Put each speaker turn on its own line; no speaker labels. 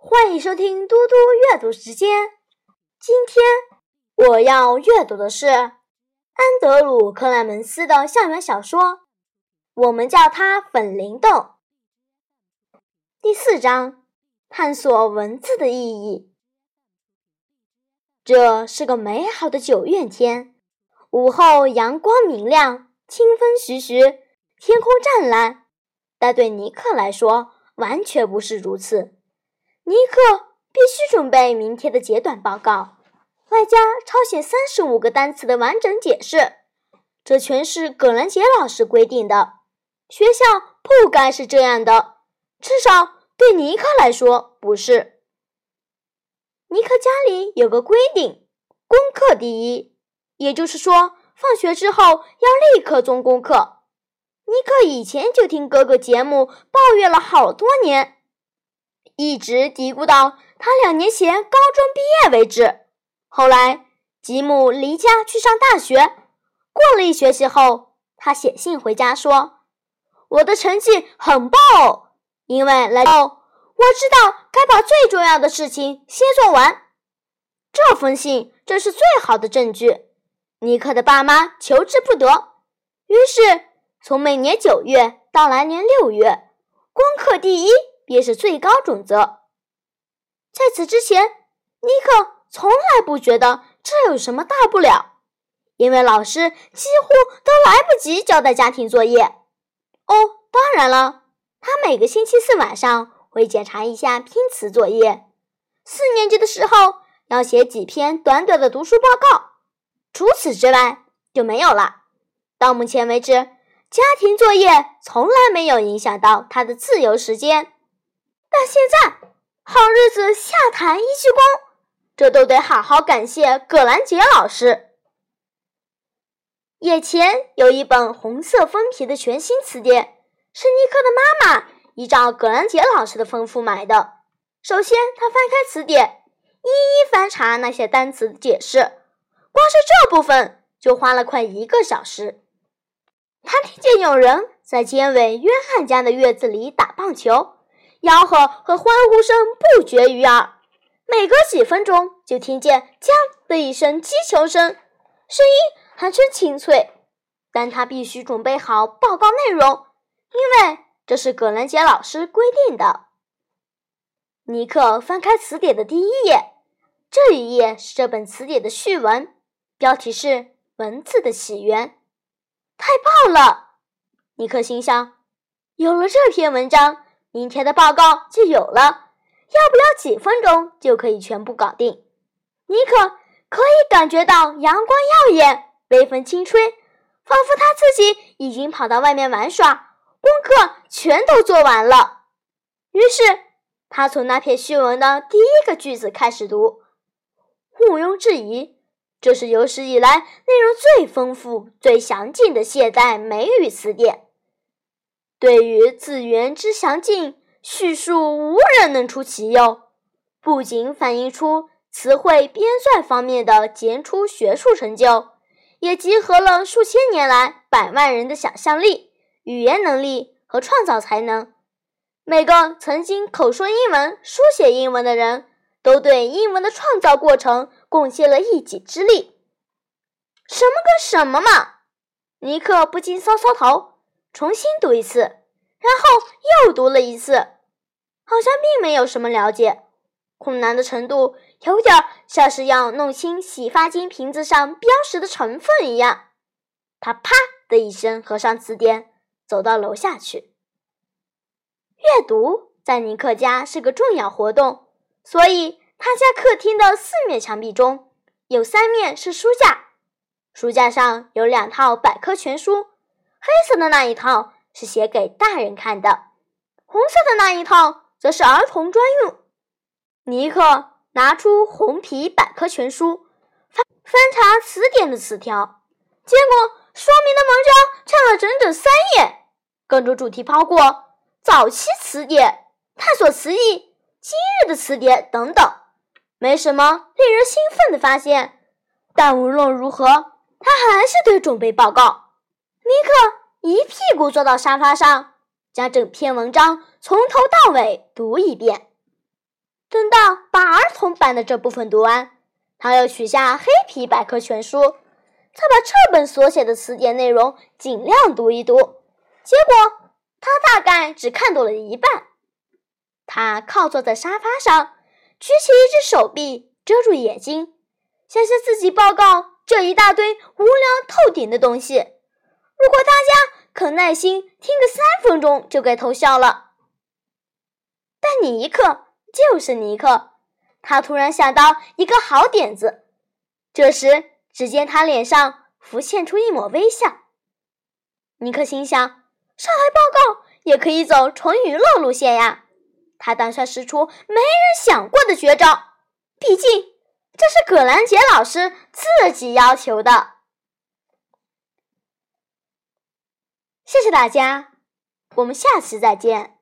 欢迎收听嘟嘟阅读时间。今天我要阅读的是安德鲁·克莱门斯的校园小说，我们叫它“粉灵豆”。第四章：探索文字的意义。这是个美好的九月天，午后阳光明亮，清风徐徐，天空湛蓝。但对尼克来说，完全不是如此。尼克必须准备明天的简短报告，外加抄写三十五个单词的完整解释。这全是葛兰杰老师规定的。学校不该是这样的，至少对尼克来说不是。尼克家里有个规定：功课第一，也就是说，放学之后要立刻做功课。尼克以前就听哥哥节目抱怨了好多年。一直嘀咕到他两年前高中毕业为止。后来吉姆离家去上大学，过了一学期后，他写信回家说：“我的成绩很棒哦，因为来哦，我知道该把最重要的事情先做完。”这封信正是最好的证据。尼克的爸妈求之不得，于是从每年九月到来年六月，功课第一。便是最高准则。在此之前，尼克从来不觉得这有什么大不了，因为老师几乎都来不及交代家庭作业。哦，当然了，他每个星期四晚上会检查一下拼词作业。四年级的时候要写几篇短短的读书报告，除此之外就没有了。到目前为止，家庭作业从来没有影响到他的自由时间。但现在好日子下坛一鞠躬，这都得好好感谢葛兰杰老师。眼前有一本红色封皮的全新词典，是尼克的妈妈依照葛兰杰老师的吩咐买的。首先，他翻开词典，一一翻查那些单词的解释，光是这部分就花了快一个小时。他听见有人在监委约翰家的院子里打棒球。吆喝和欢呼声不绝于耳，每隔几分钟就听见“锵”的一声击球声，声音还真清脆。但他必须准备好报告内容，因为这是葛兰杰老师规定的。尼克翻开词典的第一页，这一页是这本词典的序文，标题是《文字的起源》。太棒了！尼克心想，有了这篇文章。明天的报告就有了，要不了几分钟就可以全部搞定。尼克可以感觉到阳光耀眼，微风轻吹，仿佛他自己已经跑到外面玩耍，功课全都做完了。于是他从那篇序文的第一个句子开始读，毋庸置疑，这是有史以来内容最丰富、最详尽的现代美语词典。对于字源之详尽，叙述无人能出其右，不仅反映出词汇编纂方面的杰出学术成就，也集合了数千年来百万人的想象力、语言能力和创造才能。每个曾经口说英文、书写英文的人都对英文的创造过程贡献了一己之力。什么跟什么嘛！尼克不禁搔搔头。重新读一次，然后又读了一次，好像并没有什么了解。困难的程度有点像是要弄清洗发精瓶子上标识的成分一样。他啪的一声合上词典，走到楼下去。阅读在尼克家是个重要活动，所以他家客厅的四面墙壁中有三面是书架，书架上有两套百科全书。黑色的那一套是写给大人看的，红色的那一套则是儿童专用。尼克拿出红皮百科全书，翻翻查词典的词条，结果说明的文章占了整整三页，各种主题包括早期词典、探索词义、今日的词典等等，没什么令人兴奋的发现。但无论如何，他还是得准备报告。尼克一屁股坐到沙发上，将整篇文章从头到尾读一遍。等到把儿童版的这部分读完，他又取下黑皮百科全书，再把这本所写的词典内容尽量读一读。结果他大概只看懂了一半。他靠坐在沙发上，举起一只手臂遮住眼睛，想向自己报告这一大堆无聊透顶的东西。如果大家肯耐心听个三分钟，就该偷笑了。但尼克。就是尼克，他突然想到一个好点子。这时，只见他脸上浮现出一抹微笑。尼克心想：上台报告也可以走纯娱乐路线呀。他打算使出没人想过的绝招，毕竟这是葛兰杰老师自己要求的。谢谢大家，我们下次再见。